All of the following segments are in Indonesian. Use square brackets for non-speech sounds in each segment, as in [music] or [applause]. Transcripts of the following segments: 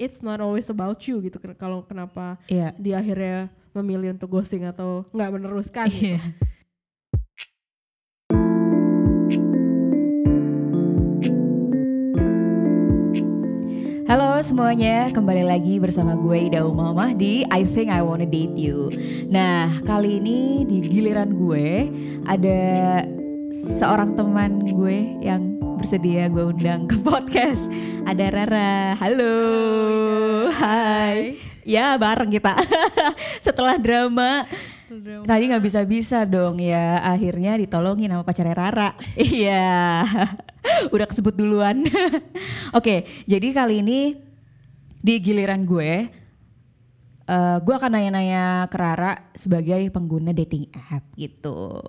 it's not always about you gitu kalau kenapa Iya. dia akhirnya memilih untuk ghosting atau nggak meneruskan gitu. Iya. Halo semuanya, kembali lagi bersama gue Ida Umamah di I Think I Wanna Date You. Nah, kali ini di giliran gue ada seorang teman gue yang bersedia gue undang ke podcast. Ada Rara. Halo. Hai. Ya, bareng kita. [laughs] Setelah drama Tadi nggak bisa-bisa dong ya, akhirnya ditolongin sama pacarnya Rara. [laughs] Iya, [laughs] udah kesebut duluan. Oke, jadi kali ini di giliran gue, eh gue akan nanya-nanya ke Rara sebagai pengguna dating app gitu.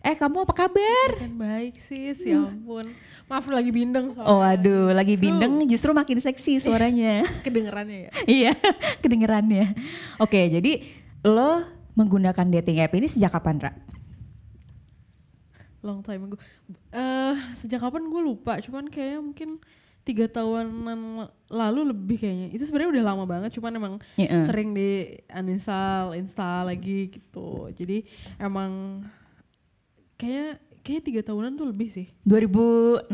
Eh kamu apa kabar? kan baik sih, ya ampun. Maaf lagi bindeng soalnya. Oh aduh, lagi bindeng justru makin seksi suaranya. [laughs] Kedengerannya ya. iya, kedengerannya. Oke, jadi lo menggunakan dating app ini sejak kapan, Ra? Long time ago. Eh sejak kapan gue lupa, cuman kayaknya mungkin tiga tahunan lalu lebih kayaknya. Itu sebenarnya udah lama banget, cuman emang Iya. sering di uninstall, install lagi gitu. Jadi emang kayak kayak tiga tahunan tuh lebih sih. 2016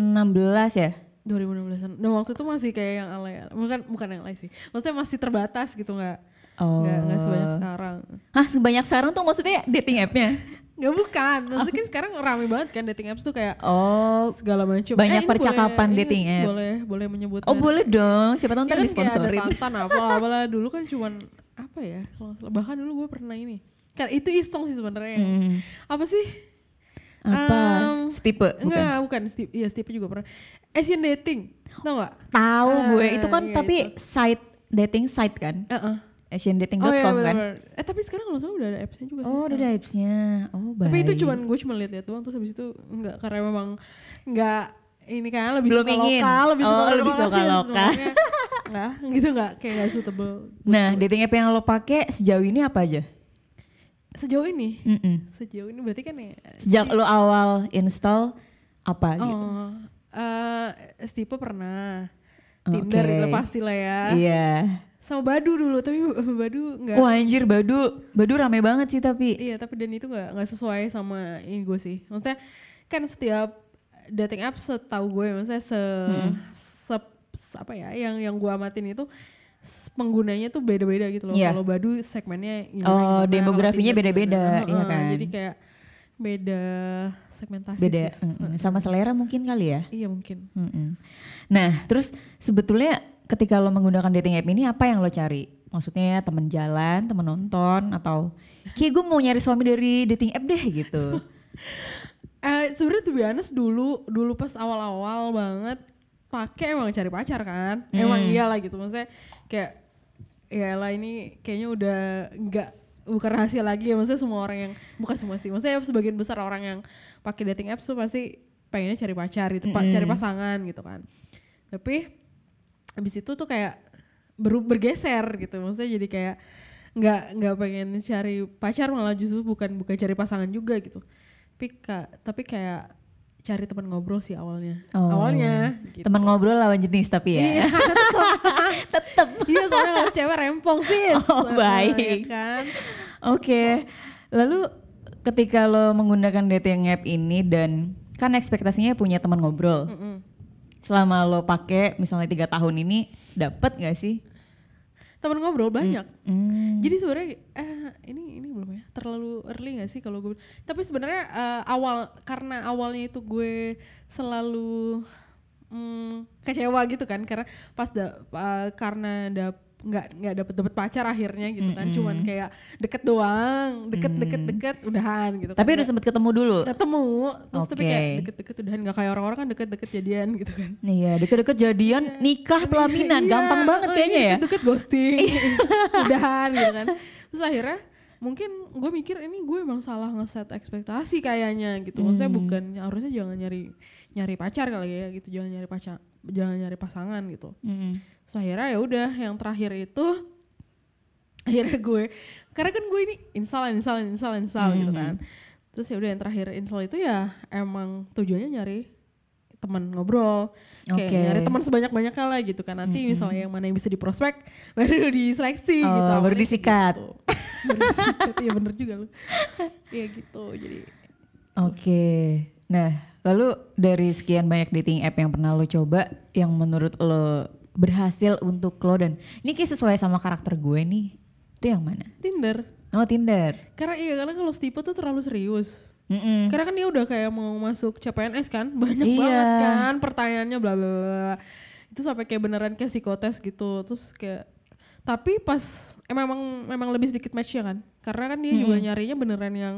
ya? 2016an. Dan waktu itu masih kayak yang alay, bukan bukan yang alay sih. Maksudnya masih terbatas gitu nggak Oh. nggak nggak sebanyak sekarang. Hah sebanyak sekarang tuh maksudnya dating appnya? Nggak bukan. Maksudnya kan sekarang rame banget kan dating apps tuh kayak Oh. segala macam. Banyak ini percakapan boleh, dating ini app. Boleh boleh menyebut. Oh boleh dong, siapa tahu Ya ntar kan kayak ada tantan apa apalah dulu kan cuman apa ya kalau nggak salah bahkan dulu gue pernah ini kan itu iseng sih sebenarnya Hmm. apa sih Apa? Em, Stipe? Bukan? enggak bukan Steve iya Steve juga pernah Asian dating tau nggak Tahu gue, itu kan iya, tapi site dating site kan? Heeh. Asiandating.com oh iya kan? eh tapi sekarang kalau salah udah ada appsnya juga sih Oh udah ada appsnya, oh baik. tapi itu cuman gue cuma lihat-lihat doang terus habis itu enggak karena memang enggak ini kan lebih Belum suka ingin. lokal lebih Oh, suka lebih lokal suka sih lokal. sebenarnya. Nggak, gitu nggak kayak nggak suitable [laughs] Nah dating app yang lo pakai sejauh ini apa aja? Sejauh ini Mm-mm. sejauh ini berarti kan ya Sejak lo awal install apa gitu? Oh, eh Stipe pernah. Tinder itu pasti lah ya. Iya. Sama Badu dulu, tapi [laughs] Badu nggak. Wah anjir Badu, Badu rame banget sih tapi. Iya, tapi dan itu nggak nggak sesuai sama ini gue sih. Maksudnya kan setiap dating app setahu gue, maksudnya se, se- se- apa ya, yang yang gue amatin itu penggunanya tuh beda-beda gitu loh. Iya. Kalau Badu segmennya gimana, Oh, gimana, demografinya beda-beda, iya Heeh, kan? Jadi kayak beda segmentasi. Beda sih. mm-mm. sama selera mungkin kali ya. Iya mungkin. Mm-mm. Nah, terus sebetulnya ketika lo menggunakan dating app ini apa yang lo cari? Maksudnya temen jalan, temen nonton, atau kayak gue mau nyari suami dari dating app deh gitu. [laughs] Eh sebenarnya tuh honest dulu dulu pas awal-awal banget pakai emang cari pacar kan. Emang Hmm. iyalah gitu maksudnya kayak ya lah ini kayaknya udah nggak bukan rahasia lagi ya maksudnya semua orang yang bukan semua sih maksudnya sebagian besar orang yang pakai dating apps tuh pasti pengennya cari pacar gitu Mm-mm. cari pasangan gitu kan tapi habis itu tuh kayak beru bergeser gitu maksudnya jadi kayak nggak nggak pengen cari pacar malah justru bukan bukan cari pasangan juga gitu tapi tapi kayak cari teman ngobrol sih awalnya Oh. awalnya gitu. Temen ngobrol lawan jenis tapi ya. Iya, [laughs] tetep. Iya, soalnya kalau cewek rempong sih. Oh, baik. kan? Oke. Lalu ketika lo menggunakan dating app ini dan kan ekspektasinya punya teman ngobrol. Mm-mm. Selama lo pakai misalnya tiga tahun ini dapet gak sih? Teman ngobrol banyak. Hmm. Jadi sebenarnya eh ini ini belum ya terlalu early gak sih kalau gue tapi sebenarnya eh, awal karena awalnya itu gue selalu mm, kecewa gitu kan karena pas da, eh, karena dap nggak nggak dapet dapet pacar akhirnya gitu kan Mm-mm. cuman kayak deket doang deket deket Mm. deket udahan gitu kan. Tapi udah sempet ketemu dulu. ketemu terus tapi kayak Oke. deket-deket udahan nggak kayak orang-orang kan deket-deket jadian gitu kan Iya, deket-deket jadian, nikah, pelaminan, Iya, gampang banget oh, kayaknya iya, ya. Deket ghosting, [laughs] udahan gitu kan. Terus akhirnya mungkin gue mikir ini gue emang salah ngeset ekspektasi kayaknya gitu. Maksudnya Hmm. bukan harusnya jangan nyari nyari pacar kali ya gitu, jangan nyari pacar, jangan nyari pasangan gitu. Mm. Terus akhirnya ya udah yang terakhir itu akhirnya gue karena kan gue ini install install install install gitu Hmm. kan. Terus ya udah yang terakhir install itu ya emang tujuannya nyari teman ngobrol kayak Oke. nyari teman sebanyak banyaknya lah gitu kan nanti misalnya yang mana yang bisa diprospek [laughs] baru diseleksi Oh, gitu baru disikat. gitu. [laughs] baru disikat iya bener juga lu [laughs] iya gitu jadi Oke. Nah, lalu dari sekian banyak dating app yang pernah lo coba, yang menurut lo berhasil untuk lo dan ini kayak sesuai sama karakter gue nih, itu yang mana? Tinder Oh Tinder. karena iya karena kalau Stipe tuh terlalu serius Mm-mm. Karena kan dia udah kayak mau masuk CPNS kan, [laughs] banyak Iya. banget kan pertanyaannya bla bla bla. Itu sampai kayak beneran kayak psikotes gitu. Terus kayak tapi pas eh, memang memang lebih sedikit match ya kan. Karena kan dia juga nyarinya beneran yang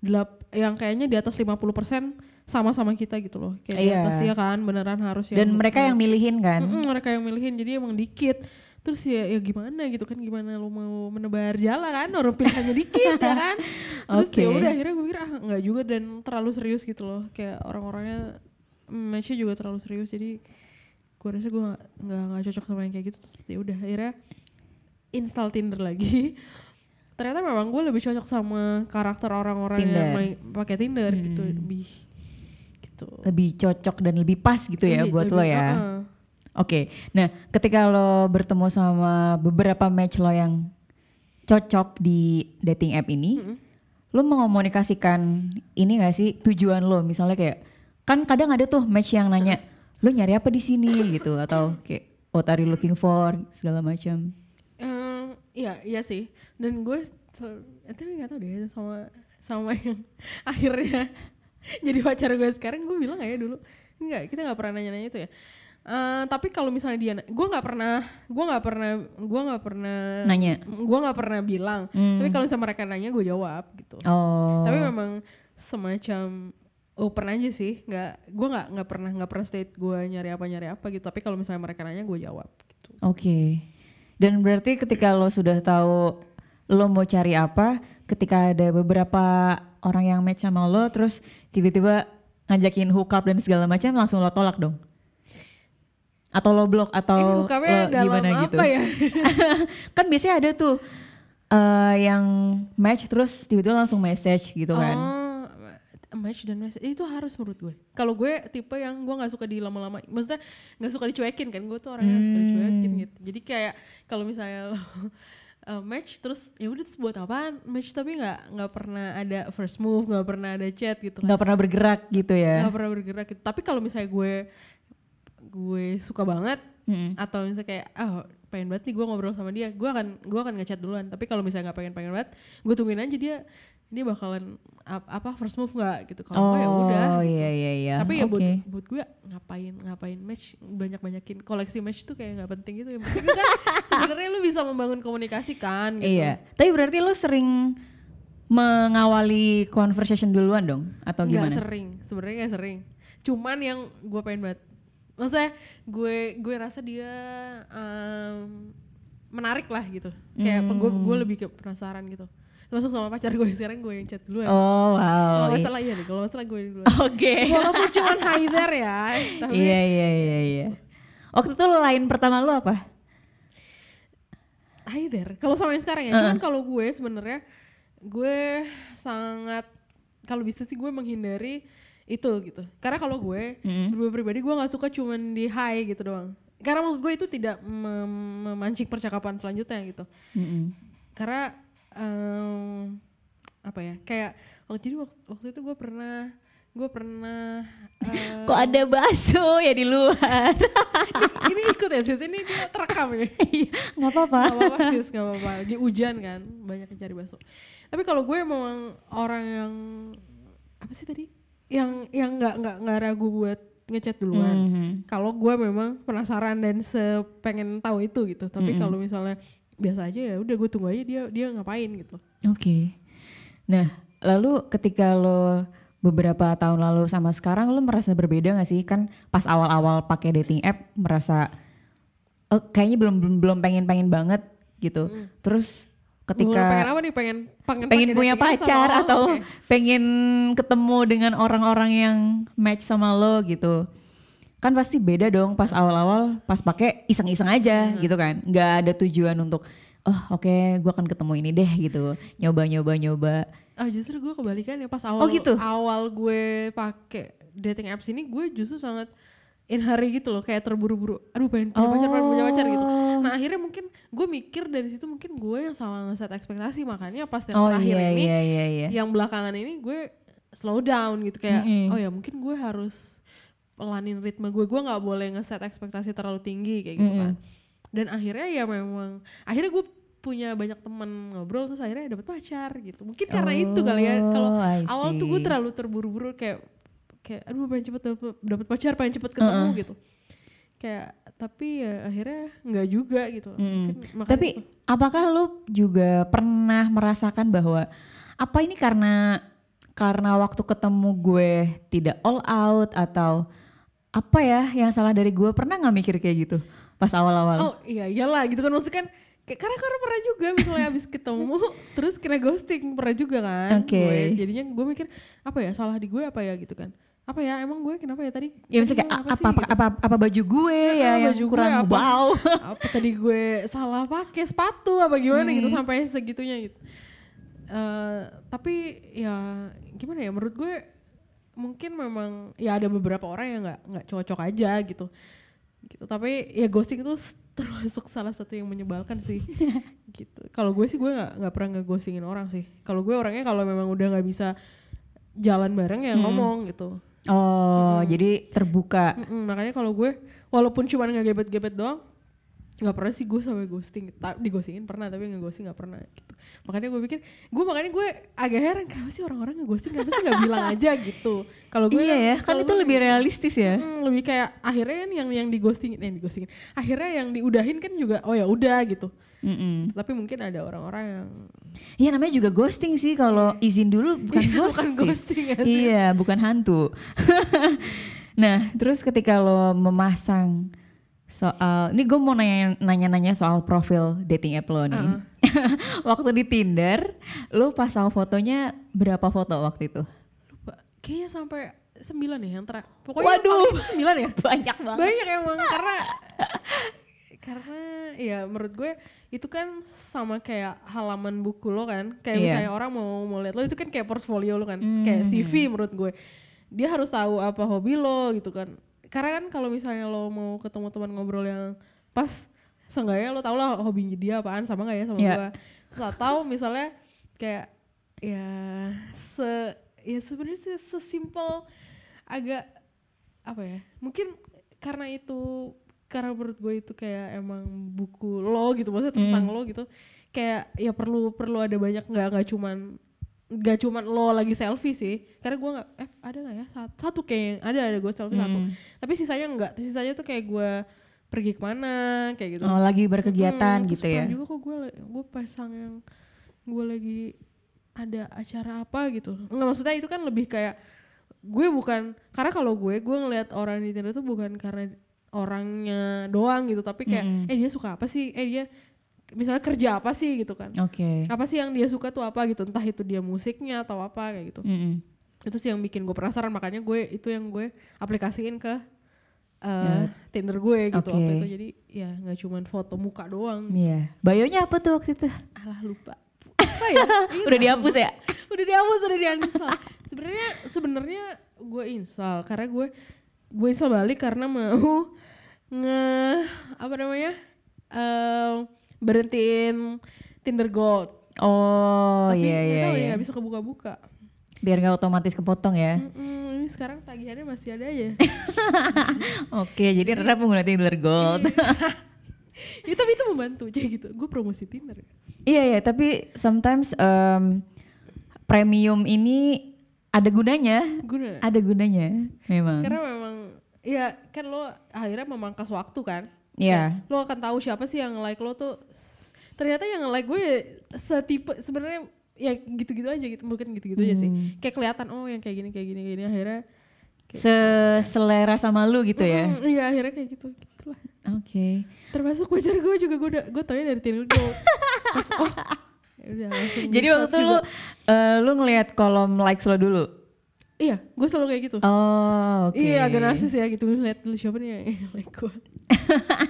delap yang kayaknya di atas 50% sama-sama kita gitu loh. Kayak di Iya. atas dia kan beneran harus Dan mereka yang match. milihin kan? Mm-mm, mereka yang milihin jadi emang dikit terus ya ya gimana gitu kan gimana lu mau menebar jala kan orang pilihannya dikit ya kan? [laughs] Terus Oke. ya udah akhirnya gue pikir ah nggak juga dan terlalu serius gitu loh. Kayak orang-orangnya mm, matchnya juga terlalu serius jadi gue rasa gue nggak nggak cocok sama yang kayak gitu. Terus ya udah akhirnya install Tinder [laughs] lagi. Ternyata memang gue lebih cocok sama karakter orang-orang yang main pakai Tinder gitu lebih gitu. Lebih cocok dan lebih pas gitu ya Lebih- buat lo lebih- ya? uh-uh. Oke, nah ketika lo bertemu sama beberapa match lo yang cocok di dating app ini, lo mengomunikasikan ini gak sih tujuan lo? Misalnya kayak kan kadang ada tuh match yang nanya, lo nyari apa di sini? gitu atau kayak what are you looking for? segala macam. Eh, iya iya sih. Dan gue eh, tapi nggak tahu deh sama sama yang [laughs] akhirnya [laughs] jadi pacar gue sekarang gue bilang ya dulu? Nggak kita nggak pernah nanya-nanya itu ya Eh, tapi kalau misalnya dia gue nggak pernah gue nggak pernah gue nggak pernah Nanya. gue nggak pernah bilang Hmm. tapi kalau misalnya mereka nanya gue jawab gitu Oh. tapi memang semacam open aja sih nggak gue nggak nggak pernah nggak pernah state gue nyari apa nyari apa gitu tapi kalau misalnya mereka nanya gue jawab gitu Oke. Dan berarti ketika lo sudah tahu lo mau cari apa, ketika ada beberapa orang yang match sama lo, terus tiba-tiba ngajakin hook up dan segala macam, langsung lo tolak dong? Atau lo blok atau ini lo dalam gimana gitu? apa ya [laughs] kan biasanya ada tuh eh, yang match terus tiba-tiba langsung message gitu kan? Oh, match dan message itu harus menurut gue. Kalau gue tipe yang gue nggak suka di lama-lama, maksudnya nggak suka dicuekin kan. Gue tuh orangnya nggak suka Hmm. dicuekin gitu. Jadi kayak kalau misalnya lo uh, [laughs] match terus ya udah terus buat apaan match tapi nggak nggak pernah ada first move, nggak pernah ada chat gitu. Nggak pernah bergerak gitu ya? Nggak pernah bergerak gitu. Tapi kalau misalnya gue gue suka banget Mm-mm. atau misalnya kayak ah pengen banget nih gue ngobrol sama dia gue akan gue akan ngechat duluan tapi kalau misalnya nggak pengen pengen banget gue tungguin aja dia dia bakalan ap- apa first move nggak gitu kalau nggak ya udah Oh gitu. iya iya iya. tapi ya buat Oke. buat gue ngapain ngapain match banyak banyakin koleksi match tuh kayak nggak penting gitu yang penting kan [laughs] sebenarnya lu bisa membangun komunikasi kan gitu Iya. Tapi berarti lo sering mengawali conversation duluan dong atau gimana? sering sebenarnya nggak sering cuman yang gue pengen banget maksudnya gue gue rasa dia em, menarik lah gitu kayak apa gue gue lebih ke penasaran gitu termasuk sama pacar gue sekarang gue yang chat duluan Oh wow. kalau nggak iya. salah iya deh kalau nggak salah gue duluan Oke. walaupun cuma hi there ya tapi Iya iya iya iya. Waktu itu line pertama lu apa? hi there kalau sama yang sekarang ya cuman kalau gue sebenarnya gue sangat kalau bisa sih gue menghindari itu gitu karena kalau gue Mm. gue pribadi gue nggak suka cuman di hi gitu doang karena maksud gue itu tidak mem- memancing percakapan selanjutnya gitu Mm-mm. karena em, apa ya kayak waktu jadi waktu, waktu itu gue pernah gue pernah eh, Kok ada bakso ya di luar? ini ikut ya sis ini dia terekam ya [laughs] Iya, Nggak apa-apa. Gak apa-apa sis, gak apa-apa. Lagi hujan kan, banyak yang cari bakso. Tapi kalau gue memang orang yang apa sih tadi? Yang yang nggak nggak nggak ragu buat ngechat duluan. Mhm. Kalau gue memang penasaran dan sepengen tahu itu gitu. Tapi kalau misalnya biasa aja ya udah gue tunggu aja dia dia ngapain gitu. Oke. Nah, lalu ketika lo beberapa tahun lalu sama sekarang lo merasa berbeda gak sih? Kan pas awal-awal pakai dating app merasa oh, kayaknya belum belum belum pengen-pengen banget gitu. Terus Pengen ketika apa nih? Pengen pengen, pengen punya pacar sama- oh, atau oke. pengen ketemu dengan orang-orang yang match sama lo gitu. Kan pasti beda dong pas awal-awal pas pakai iseng-iseng aja gitu kan. nggak ada tujuan untuk oh oke gue akan ketemu ini deh gitu. Nyoba-nyoba nyoba. Ah justru gue kebalikan ya pas awal Oh, gitu? awal gue pakai dating apps ini gue justru sangat in hurry gitu loh kayak terburu-buru aduh pengen punya pacar pengen punya pacar gitu Oh. nah akhirnya mungkin gue mikir dari situ mungkin gue yang salah ngeset ekspektasi makanya pas yang oh terakhir iya ini iya iya iya. yang belakangan ini gue slow down gitu kayak Mm-mm. oh ya mungkin gue harus pelanin ritme gue gue nggak boleh ngeset ekspektasi terlalu tinggi kayak gitu kan dan akhirnya ya memang akhirnya gue punya banyak teman ngobrol terus akhirnya dapet pacar gitu mungkin karena itu kali ya kalau Oh, awal tuh gue terlalu terburu-buru kayak kayak aduh pengen cepet dapet, dapet pacar pengen cepet ketemu Uh-uh. gitu kayak tapi ya akhirnya nggak juga gitu makanya Tapi itu. apakah lu juga pernah merasakan bahwa apa ini karena karena waktu ketemu gue tidak all out atau apa ya yang salah dari gue pernah nggak mikir kayak gitu pas awal-awal? Oh iya iyalah gitu kan maksudnya kan kayak karena karena pernah juga misalnya abis ketemu [laughs] terus kena ghosting pernah juga kan Oke. gue jadinya gue mikir apa ya salah di gue apa ya gitu kan apa ya? Emang gue kenapa ya? Tadi ya tadi misalnya kayak gue apa sih, apa, gitu. apa apa baju gue ya, Ya, yang baju gue kurang apa? wow. [laughs] apa tadi gue salah pakai? Sepatu apa gimana gitu Hmm. sampai segitunya gitu. Eh, tapi ya gimana ya? Menurut gue mungkin memang ya ada beberapa orang yang nggak nggak cocok aja gitu. Gitu. Tapi ya ghosting itu [laughs] termasuk salah satu yang menyebalkan sih. [laughs] Gitu. Kalau gue sih gue nggak nggak pernah ngeghostingin orang sih. Kalau gue orangnya kalau memang udah nggak bisa jalan bareng ya Hmm. ngomong gitu Oh, Mm-mm. jadi terbuka. Mm-mm, makanya kalau gue walaupun cuma ngegebet-gebet doang nggak pernah sih gue sampai ghosting dighostingin pernah tapi ngeghosting nggak pernah gitu makanya gue pikir gue makanya gue agak heran kenapa sih orang-orang ngeghosting kenapa sih nggak bilang aja gitu kalau gue iya ya, kan itu lebih realistis ya. Mm, lebih kayak akhirnya kan yang yang dighostingin eh, yang dighostingin akhirnya yang diudahin kan juga oh ya udah gitu Mm-mm. tapi mungkin ada orang-orang yang Iya namanya juga ghosting sih kalau izin dulu [laughs] bukan Iya, ghosting. bukan ghosting ya. Iya, bukan hantu. [laughs] nah, terus ketika lo memasang soal, ini gue mau nanya nanya-nanya soal profil dating app lo nih. Uh-uh. [laughs] waktu di Tinder, lo pasang fotonya berapa foto waktu itu? lupa kayaknya sampai sembilan ya yang terakhir pokoknya Waduh. sembilan ya [laughs] Banyak banget. banyak emang [laughs] karena karena ya menurut gue itu kan sama kayak halaman buku lo kan kayak Iya. misalnya orang mau mau lihat lo itu kan kayak portfolio lo kan Hmm. kayak CV menurut gue dia harus tahu apa hobi lo gitu kan karena kan kalau misalnya lo mau ketemu teman ngobrol yang pas seenggaknya lo tau lah hobinya dia apaan sama gak ya sama Iya. gue Terus atau misalnya kayak ya se ya sebenarnya sih sesimpel agak apa ya mungkin karena itu karena menurut gue itu kayak emang buku lo gitu maksudnya tentang Hmm. lo gitu kayak ya perlu perlu ada banyak nggak nggak cuman nggak cuman lo lagi selfie sih karena gue nggak eh ada nggak ya satu, satu kayak ada ada gue selfie satu Hmm. tapi sisanya enggak sisanya tuh kayak gue pergi ke mana kayak gitu Oh, lagi berkegiatan Mm, terus gitu ya. juga kok gue gue pasang yang gue lagi ada acara apa gitu nggak maksudnya itu kan lebih kayak gue bukan karena kalau gue gue ngelihat orang di Tinder tuh bukan karena orangnya doang gitu tapi kayak Mm-mm. eh dia suka apa sih eh dia misalnya kerja apa sih gitu kan Oke. apa sih yang dia suka tuh apa gitu entah itu dia musiknya atau apa kayak gitu Mm-mm. itu sih yang bikin gue penasaran makanya gue itu yang gue aplikasiin ke uh, Ya. Tinder gue gitu Oke. waktu itu jadi ya nggak cuman foto muka doang Iya. Bayonya apa tuh waktu itu? alah lupa apa ya [laughs] Udah dihapus ya? [laughs] udah dihapus udah diuninstall sebenarnya sebenarnya gue install karena gue gue install balik karena mau [laughs] nge apa namanya em, berhentiin Tinder Gold Oh tapi iya iya tahu ya iya. nggak bisa kebuka-buka Biar nggak otomatis kepotong ya. Mm-mm, ini sekarang tagihannya masih ada ya [laughs] Oke, jadi Rara pengguna Tinder Gold. [laughs] ya tapi itu membantu aja gitu gue promosi Tinder iya iya, tapi sometimes em, premium ini ada gunanya. gue Ada gunanya, memang. karena memang ya kan lo akhirnya memangkas waktu kan Iya. lo akan tahu siapa sih yang like lo tuh ternyata yang like gue ya setipe sebenarnya ya gitu-gitu aja gitu mungkin gitu-gitu aja sih Hmm. kayak kelihatan oh yang kayak gini kayak gini kayak gini akhirnya Seselera sama lu gitu ya. Mm, iya akhirnya kayak gitu gitulah Oke. termasuk pacar gue juga gue udah gue taunya dari Tinder Gold Pas, oh ya udah langsung Jadi waktu lu eh, lu ngelihat kolom likes lo dulu. iya gue selalu kayak gitu Oh, oke. iya agak narsis ya gitu lihat dulu siapa nih yang [laughs] like gue [laughs]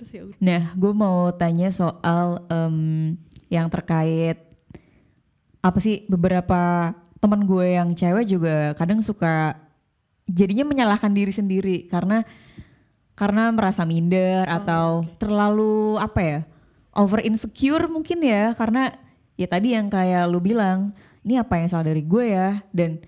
terus ya udah. Nah, gue mau tanya soal em, yang terkait apa sih beberapa teman gue yang cewek juga kadang suka jadinya menyalahkan diri sendiri karena karena merasa minder Oh, atau terlalu apa ya over insecure mungkin ya. Karena ya tadi yang kayak lu bilang ini apa yang salah dari gue ya? Dan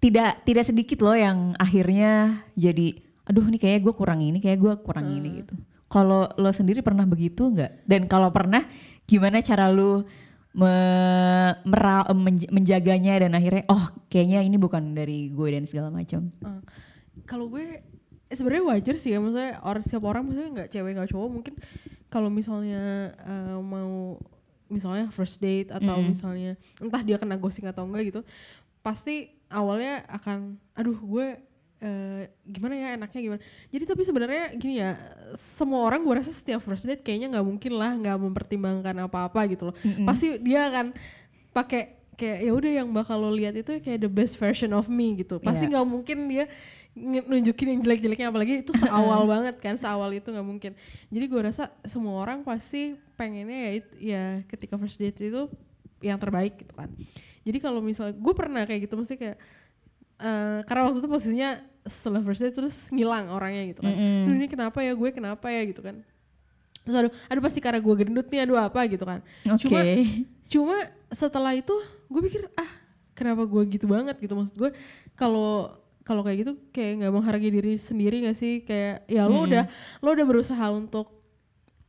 tidak tidak sedikit loh yang akhirnya jadi aduh ini kayak gue kurang ini kayak gue kurang Hmm. ini gitu kalau lo sendiri pernah begitu nggak dan kalau pernah gimana cara lu me- mera- menj- menjaganya dan akhirnya oh kayaknya ini bukan dari gue dan segala macam Uh, kalau gue eh, sebenarnya wajar sih ya maksudnya orang setiap orang maksudnya nggak cewek nggak cowok mungkin kalau misalnya uh, mau misalnya first date atau Mm. misalnya entah dia kena ghosting atau enggak gitu pasti awalnya akan aduh gue eh, gimana ya enaknya gimana. Jadi tapi sebenarnya gini ya semua orang gue rasa setiap first date kayaknya nggak mungkin lah nggak mempertimbangkan apa-apa gitu loh. Mm-mm. pasti dia akan pakai kayak ya udah yang bakal lo lihat itu kayak the best version of me gitu. Pasti Iya. nggak mungkin dia nunjukin yang jelek-jeleknya apalagi itu seawal [laughs] banget kan seawal itu nggak mungkin. Jadi gue rasa semua orang pasti pengennya ya ya ketika first date itu yang terbaik gitu kan. Jadi kalau misalnya gue pernah kayak gitu mesti kayak eh, karena waktu itu posisinya setelah first date terus ngilang orangnya gitu kan Mm-mm. Aduh, ini kenapa ya gue kenapa ya gitu kan terus aduh aduh pasti karena gue gendut nih aduh apa gitu kan Oke. Cuma cuma setelah itu gue pikir ah kenapa gue gitu banget gitu maksud gue kalau kalau kayak gitu kayak nggak menghargai diri sendiri gak sih kayak ya lo Hmm. udah lo udah berusaha untuk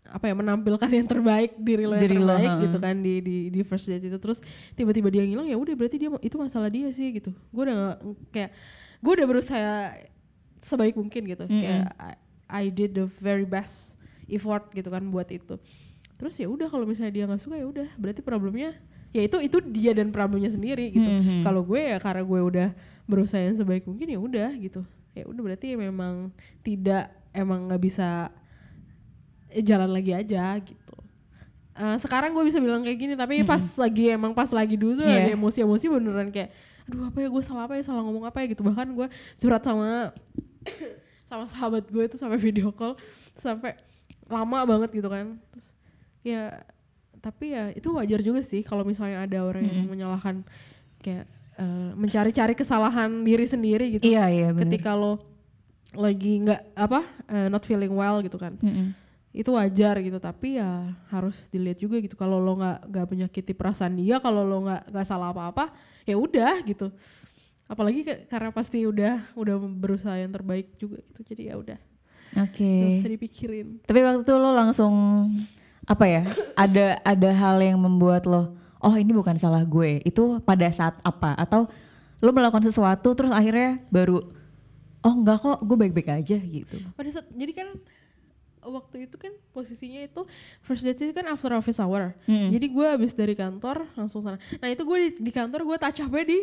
apa ya menampilkan yang terbaik diri lo yang Diri lo, terbaik ha. gitu kan di di di first date itu terus tiba-tiba dia ngilang ya udah berarti dia itu masalah dia sih gitu gue udah nggak kayak gue udah berusaha sebaik mungkin gitu. Mm-mm. kayak I, I did the very best effort gitu kan buat itu. Terus ya udah kalau misalnya dia nggak suka ya udah. Berarti problemnya ya itu itu dia dan problemnya sendiri gitu. Mhm. kalau gue ya karena gue udah berusaha yang sebaik mungkin ya udah gitu. Ya udah berarti ya memang tidak emang nggak bisa jalan lagi aja gitu. Eh, sekarang gue bisa bilang kayak gini tapi pas lagi emang pas lagi dulu tuh Iya. ada emosi-emosi beneran kayak aduh apa ya? Gue salah apa ya? Salah ngomong apa ya? Gitu. Bahkan gue curhat sama [coughs] sama sahabat gue itu sampai video call sampai lama banget gitu kan. Terus ya tapi ya itu wajar juga sih kalau misalnya ada orang yang menyalahkan kayak eh, mencari-cari kesalahan diri sendiri gitu. Iya iya ketika lo lagi nggak apa eh, not feeling well gitu kan. Mm-mm. Itu wajar gitu tapi ya harus dilihat juga gitu kalau lo nggak nggak menyakiti perasaan dia kalau lo nggak nggak salah apa-apa ya udah gitu apalagi ke- karena pasti udah udah berusaha yang terbaik juga gitu jadi ya udah Oke. nggak usah dipikirin Tapi waktu itu lo langsung apa ya? Ada ada hal yang membuat lo oh ini bukan salah gue. Itu pada saat apa? Atau lo melakukan sesuatu terus akhirnya baru oh enggak kok gue baik-baik aja gitu. pada saat jadi kan waktu itu kan posisinya itu first date itu kan after office hour Hmm. jadi gue habis dari kantor langsung sana nah itu gue di, di kantor gue touch up di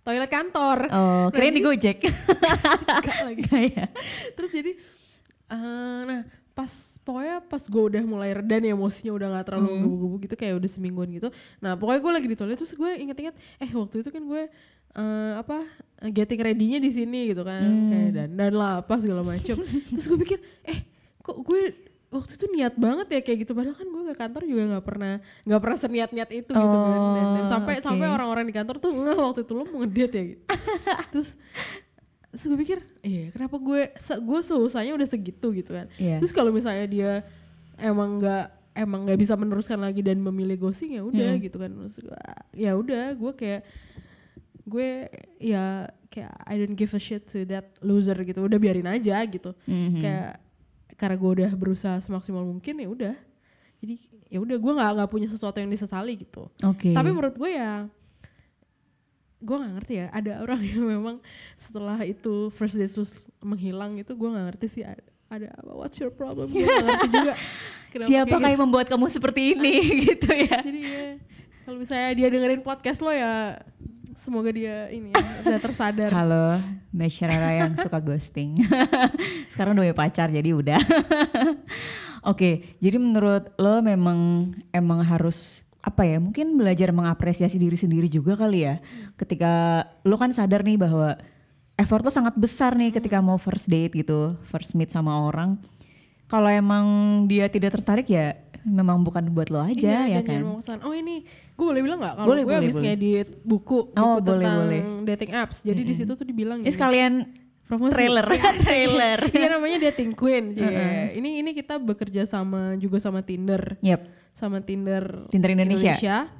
toilet kantor Oh, kirain di Gojek. [laughs] Lagi [laughs] terus jadi eh, nah pas pokoknya pas gue udah mulai reda nih emosinya udah nggak terlalu Hmm. gubu-gubu gitu kayak udah semingguan gitu nah pokoknya gue lagi di toilet terus gue inget-inget eh waktu itu kan gue eh, apa getting ready-nya di sini gitu kan Hmm. kayak dandan lah apa segala macem [laughs] terus gue pikir eh gue waktu itu niat banget ya kayak gitu padahal kan gue ke kantor juga nggak pernah nggak pernah seniat-niat itu gitu kan dan, dan Oh, sampai oke. sampai orang-orang di kantor tuh nggak waktu itu lo mau ngedate ya gitu [laughs] terus terus gue pikir iya kenapa gue se gue seusahanya udah segitu gitu kan Iya. terus kalau misalnya dia emang nggak emang nggak bisa meneruskan lagi dan memilih ghosting ya udah Hmm. gitu kan Terus gue, ya udah gue kayak gue ya kayak I don't give a shit to that loser gitu udah biarin aja gitu Mhm. kayak karena gue udah berusaha semaksimal mungkin ya udah jadi ya udah gue nggak nggak punya sesuatu yang disesali gitu Oke. tapi menurut gue ya gue nggak ngerti ya ada orang [laughs] yang memang setelah itu first date terus menghilang itu gue nggak ngerti sih ada, ada apa what's your problem gue ngerti juga [laughs] Kenapa Siapa kayak membuat kamu seperti ini [laughs] gitu ya? gitu. jadi ya kalau misalnya dia dengerin podcast lo ya semoga dia ini ya, udah tersadar [laughs] Halo, Mesyarara yang suka ghosting. [laughs] Sekarang udah punya pacar jadi udah. [laughs] Oke, jadi menurut lo memang emang harus apa ya? Mungkin belajar mengapresiasi diri sendiri juga kali ya. Ketika lo kan sadar nih bahwa effort lo sangat besar nih ketika mau first date gitu, first meet sama orang. Kalau emang dia tidak tertarik ya memang bukan buat lo aja Iya, ya kan. memaksakan. Oh ini gue boleh bilang nggak kalau Boleh, gue boleh, habis boleh. ngedit buku, buku Oh, boleh, tentang boleh. dating apps. Jadi di situ tuh dibilang Ini gini, sekalian promosi. trailer, Iya, [laughs] trailer. Iya namanya dating queen. Cie. Heeh. Ini ini kita bekerja sama juga sama Tinder, Yep, sama Tinder Tinder Indonesia.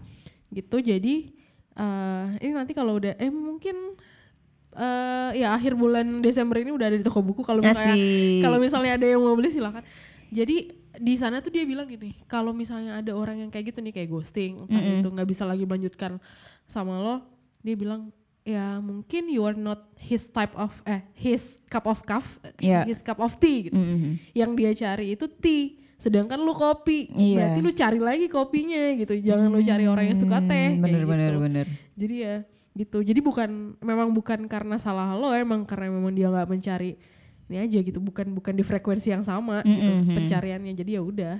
Gitu. Jadi eh, ini nanti kalau udah eh mungkin eh ya akhir bulan Desember ini udah ada di toko buku kalau misalnya kalau misalnya ada yang mau beli silakan. Jadi di sana tuh dia bilang gini, kalau misalnya ada orang yang kayak gitu nih kayak ghosting, entah Mm-mm. itu nggak bisa lagi melanjutkan sama lo, dia bilang ya mungkin you are not his type of eh his cup of cup, Iya. his cup of tea gitu. Mm-mm. Yang dia cari itu tea, sedangkan lu kopi. Iya. Berarti lu cari lagi kopinya gitu. Jangan lu cari orang yang suka teh. Hmm, Bener bener gitu. bener. Jadi ya gitu. Jadi bukan memang bukan karena salah lo, emang karena memang dia nggak mencari ini aja gitu. Bukan bukan di frekuensi yang sama gitu Mm-mm. pencariannya. Jadi ya udah.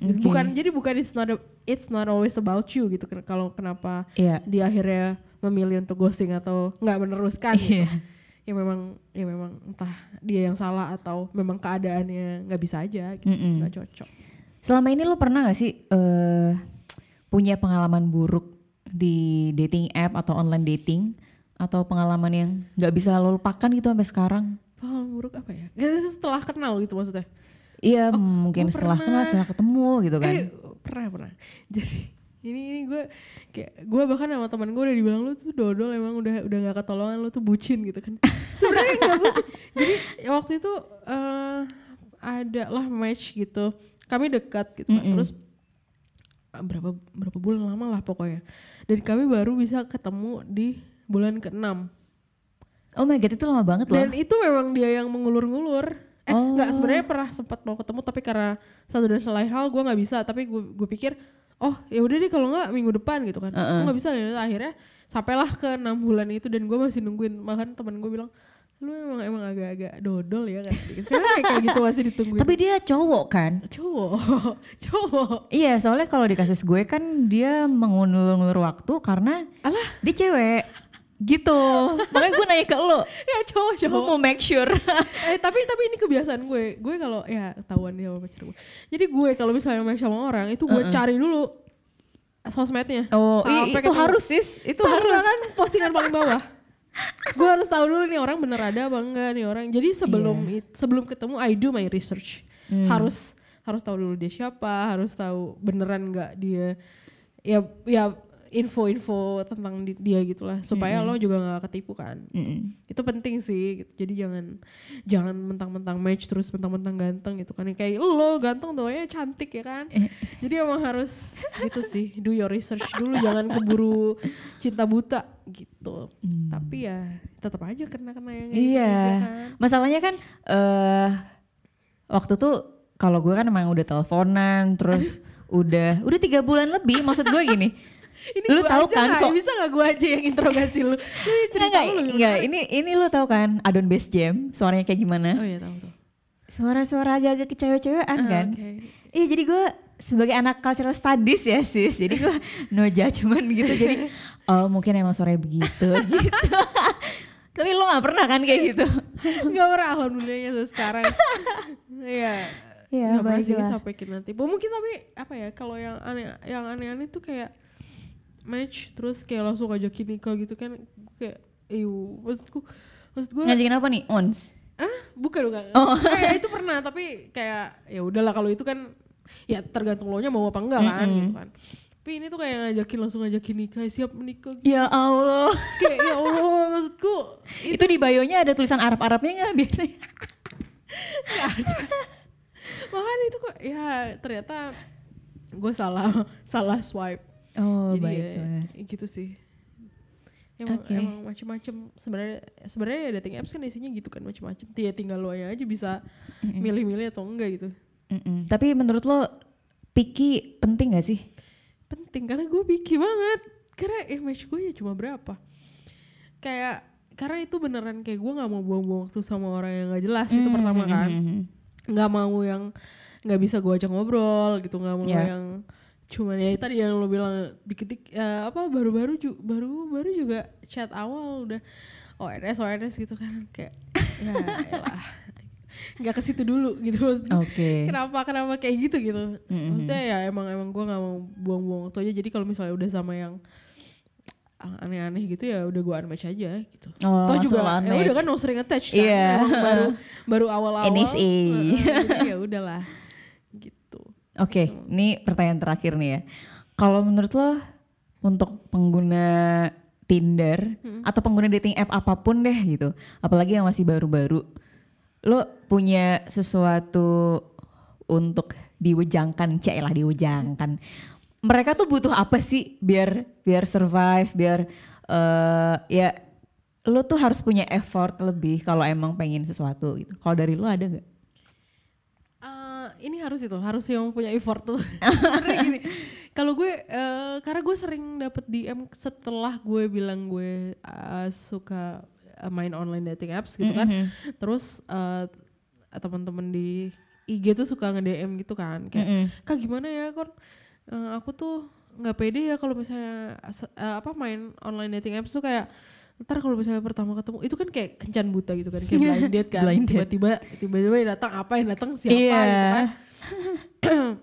Oke. Bukan jadi bukan it's not a- it's not always about you gitu. Kalau kenapa Iya. dia akhirnya memilih untuk ghosting atau nggak meneruskan gitu. Iya. Ya memang ya memang entah dia yang salah atau memang keadaannya nggak bisa aja gitu. Nggak cocok. Selama ini lo pernah gak sih eh punya pengalaman buruk di dating app atau online dating atau pengalaman yang nggak bisa lo lupakan gitu sampai sekarang? Pengalaman buruk apa ya? Gak [laughs] setelah kenal gitu maksudnya. Iya mungkin oh, setelah pernah. kenal setelah ketemu gitu kan. Eh, pernah pernah. [laughs] Jadi ini ini gue kayak gue bahkan sama teman gue udah dibilang lu tuh dodol emang udah udah nggak ketolongan lu tuh bucin gitu kan. [laughs] Sebenarnya nggak bucin. Jadi waktu itu eh ada lah match gitu. Kami dekat gitu kan. Mm-mm. Terus eh, berapa berapa bulan lama lah pokoknya. Dan kami baru bisa ketemu di bulan ke-6. Oh my god itu lama banget loh. Dan itu memang dia yang mengulur-ngulur. Eh Oh. nggak sebenarnya pernah sempat mau ketemu tapi karena satu dan selain hal gue nggak bisa. Tapi gue gue pikir oh ya udah deh kalau nggak minggu depan gitu kan. Uh-uh. Oh nggak bisa ya akhirnya sampailah ke enam bulan itu dan gue masih nungguin. Bahkan teman gue bilang lu emang emang agak-agak dodol ya kan. Karena kayak, kayak gitu masih ditungguin. Tapi dia cowok kan? cowok, [laughs] cowok. Iya soalnya kalau di kasus gue kan dia mengulur-ulur waktu karena Alah, dia cewek gitu. Makanya gue nanya ke lo, [laughs] ya cowok cowok. mau make sure. [laughs] eh tapi tapi ini kebiasaan gue gue kalau ya ketahuan dia sama pacar gue jadi gue kalau misalnya main sama orang itu gue cari dulu sosmednya oh i- itu ketemu. harus sis, itu Sampai harus. kan postingan paling bawah gue harus tahu dulu nih orang bener ada apa enggak nih orang jadi sebelum Iya. it- sebelum ketemu I do my research Hmm. harus harus tahu dulu dia siapa harus tahu beneran enggak dia ya ya info-info tentang di- dia gitulah. Supaya lo juga nggak ketipu kan. Mm-mm. itu penting sih gitu. jadi jangan jangan mentang-mentang match terus mentang-mentang ganteng gitu kan. Kayak lo ganteng tuh ya cantik ya kan. Jadi emang harus gitu sih do your research dulu. Jangan keburu cinta buta gitu. Tapi ya tetap aja kena kena yang kayak gitu Iya. kan. Masalahnya kan eh waktu tuh kalau gue kan emang udah teleponan terus udah udah tiga bulan lebih. Maksud gue gini [laughs] ini lu tahu kan nggak? kok bisa nggak gue aja yang interogasi lu Lu cerita enggak, lu enggak, ini ini lu tahu kan Adon Base Jam suaranya kayak gimana? oh iya tahu tuh Suara-suara agak-agak kecewe-cewean Ah, kan? oke. Iya jadi gue sebagai anak cultural studies ya sis, jadi gue no judgment gitu. Jadi oh mungkin emang suaranya begitu [laughs] gitu. Tapi lo gak pernah kan kayak gitu? Gak pernah alhamdulillahnya sampai sekarang. Iya. Iya, sih baiklah. sampai nanti. Mungkin tapi apa ya kalau yang aneh yang aneh-aneh tuh kayak match terus kayak langsung ngajakin nikah gitu kan kayak iu maksudku maksud gue Ngajakin apa nih? Ons? ah bukan bukan Oh. [laughs] kayak itu pernah tapi kayak ya udahlah kalau itu kan ya tergantung lo nya mau apa enggak kan Mm-mm. gitu kan tapi ini tuh kayak ngajakin langsung ngajakin nikah siap menikah gitu. Ya Allah. kayak ya Allah maksudku [laughs] Itu di bio-nya ada tulisan Arab-Arabnya gak [laughs] biasanya? Nggak ada. Makanya itu kok ya ternyata gue salah salah swipe. Oh Jadi ya, baiklah. gitu sih. Emang, Oke. emang macem-macem sebenarnya sebenarnya ya dating apps kan isinya gitu kan macem-macem. Ya tinggal lo aja bisa milih-milih atau enggak gitu. Mm-mm. Tapi menurut lo picky penting gak sih? Penting karena gue picky banget. Karena image gue ya cuma berapa. Kayak karena itu beneran kayak gue nggak mau buang-buang waktu sama orang yang nggak jelas itu Mm, pertama kan. nggak mau yang nggak bisa gue ajak ngobrol gitu nggak mau Ya. yang cuman ya tadi yang lo bilang dikit-dikit eh, apa baru-baru ju- baru baru juga chat awal udah ONS ONS gitu kan kayak ya elah nggak ke situ dulu gitu maksudnya. Oke. Kenapa kenapa kayak gitu gitu. Mm-mm. Maksudnya ya emang emang gue nggak mau buang-buang waktu aja. Jadi kalau misalnya udah sama yang aneh-aneh gitu ya udah gue unmatch aja gitu. Oh, Toh juga ya udah kan no string attached kan. Iya. Emang baru baru awal-awal. NSA. Jadi ya udahlah gitu. Oke, ini pertanyaan terakhir nih ya. Kalau menurut lo untuk pengguna Tinder atau pengguna dating app apa pun deh gitu, apalagi yang masih baru-baru, lo punya sesuatu untuk diwejangkan, cek lah diwejangkan. Mereka tuh butuh apa sih biar biar survive, biar eh ya lo tuh harus punya effort lebih kalau emang pengen sesuatu gitu. Kalau dari lo ada nggak? Ini harus itu harus yang punya effort tuh [laughs] gini kalau gue eh, karena gue sering dapet DM setelah gue bilang gue eh, suka eh, main online dating apps gitu kan Mm-hmm. terus eh, teman-teman di IG tuh suka nge DM gitu kan kayak Mm-mm. kak gimana ya kon Eh, aku tuh nggak pede ya kalau misalnya eh, apa main online dating apps tuh kayak ntar kalau misalnya pertama ketemu itu kan kayak kencan buta gitu kan kayak blind date kan Blind date. tiba-tiba tiba-tiba yang datang apa yang datang siapa Iya. gitu kan [clears throat]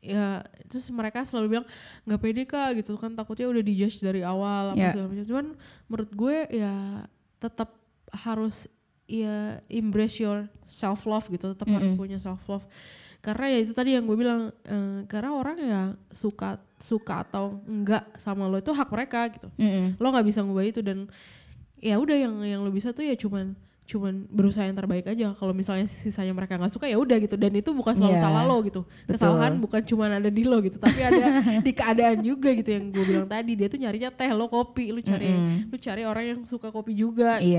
ya terus mereka selalu bilang nggak pede kak gitu kan takutnya udah dijudge dari awal apa Iya. segala macam cuman menurut gue ya tetap harus ya embrace your self love gitu tetap harus Mm-mm. punya self love karena ya itu tadi yang gue bilang eh, karena orang ya suka suka atau enggak sama lo itu hak mereka gitu Mm-mm. lo nggak bisa ngubah itu dan ya udah yang yang lo bisa tuh ya cuman cuman berusaha yang terbaik aja kalau misalnya sisanya mereka nggak suka ya udah gitu dan itu bukan selalu Iya, salah lo gitu betul. kesalahan bukan cuma ada di lo gitu tapi ada [laughs] di keadaan juga gitu yang gue bilang tadi dia tuh nyarinya teh lo kopi lu cari Mm-mm. lu cari orang yang suka kopi juga gitu.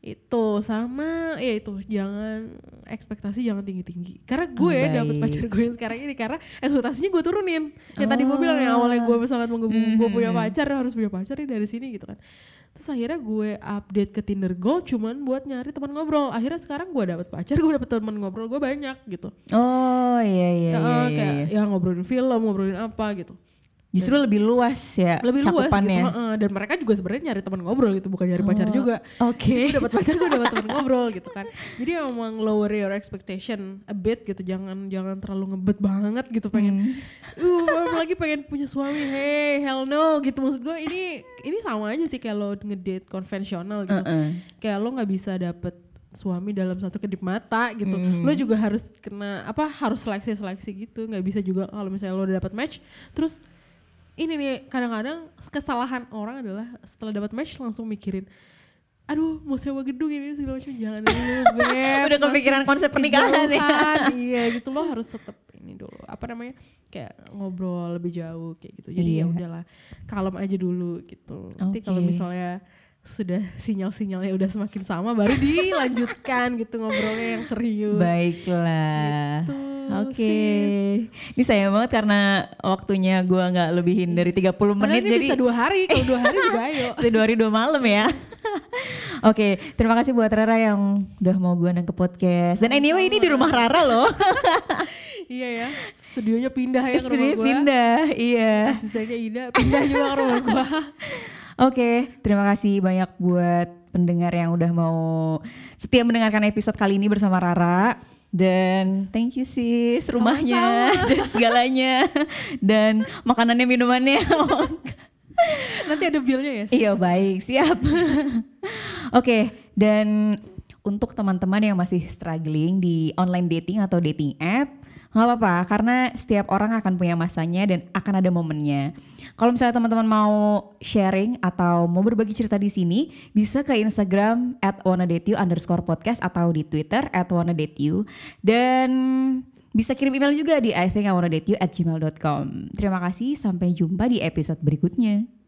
Itu sama ya itu jangan ekspektasi jangan tinggi tinggi karena gue Oh, dapet pacar gue yang sekarang ini karena ekspektasinya gue turunin yang tadi gue bilang ya Oh. awalnya gue sangat menggebu gue punya Mhm. pacar harus punya pacar nih dari sini gitu kan terus akhirnya gue update ke Tinder Gold cuman buat nyari teman ngobrol akhirnya sekarang gue dapet pacar gue dapet teman ngobrol gue banyak gitu Oh iya iya Ya, iya. iya, kayak iya. ya ngobrolin film ngobrolin apa gitu Justru lebih luas ya lebih luas gitu cakupannya. dan mereka juga sebenarnya nyari teman ngobrol gitu bukan nyari pacar Oh, juga Oke. gue dapat pacar gue dapat [laughs] teman ngobrol gitu kan jadi emang lower your expectation a bit gitu jangan jangan terlalu ngebet banget gitu pengen Hmm. uh lagi pengen punya suami hey hell no gitu maksud gue ini ini sama aja sih kayak lo ngedate konvensional gitu Heeh. kayak lo nggak bisa dapet suami dalam satu kedip mata gitu Hmm. lo juga harus kena apa harus seleksi seleksi gitu nggak bisa juga kalau misalnya lo udah dapat match terus ini nih kadang-kadang kesalahan orang adalah setelah dapat match langsung mikirin aduh mau sewa gedung ini segala macam jangan dulu [laughs] beb. Udah kepikiran konsep pernikahan ya. [laughs] iya gitu lo harus [laughs] tetap ini dulu apa namanya kayak ngobrol lebih jauh kayak gitu. Jadi ya Iya. udahlah kalem aja dulu gitu. Nanti kalau misalnya sudah sinyal-sinyalnya udah semakin sama baru dilanjutkan gitu ngobrolnya yang serius. Baiklah. Gitu, Oke. sis. Ini sayang banget karena waktunya gua nggak lebihin dari 30 Padahal menit ini jadi bisa dua hari kalau dua hari juga ayo [laughs] Bisa dua hari dua malam ya. [laughs] Oke, terima kasih buat Rara yang udah mau gue undang ke podcast. Dan anyway ini di rumah Rara loh. [laughs] iya ya studionya pindah ya ke rumah gua pindah, iya. asistennya Ida pindah juga ke rumah gua Oke, terima kasih banyak buat pendengar yang udah mau setia mendengarkan episode kali ini bersama Rara. Dan thank you sis rumahnya [laughs] dan segalanya dan makanannya minumannya. nanti ada billnya ya iya baik siap. [laughs] Oke dan untuk teman-teman yang masih struggling di online dating atau dating app nggak apa-apa karena setiap orang akan punya masanya dan akan ada momennya. Kalau misalnya teman-teman mau sharing atau mau berbagi cerita di sini, bisa ke Instagram at underscore podcast atau di Twitter at wannadateyou. Dan bisa kirim email juga di I think I wanna date you at gmail.com. Terima kasih, sampai jumpa di episode berikutnya.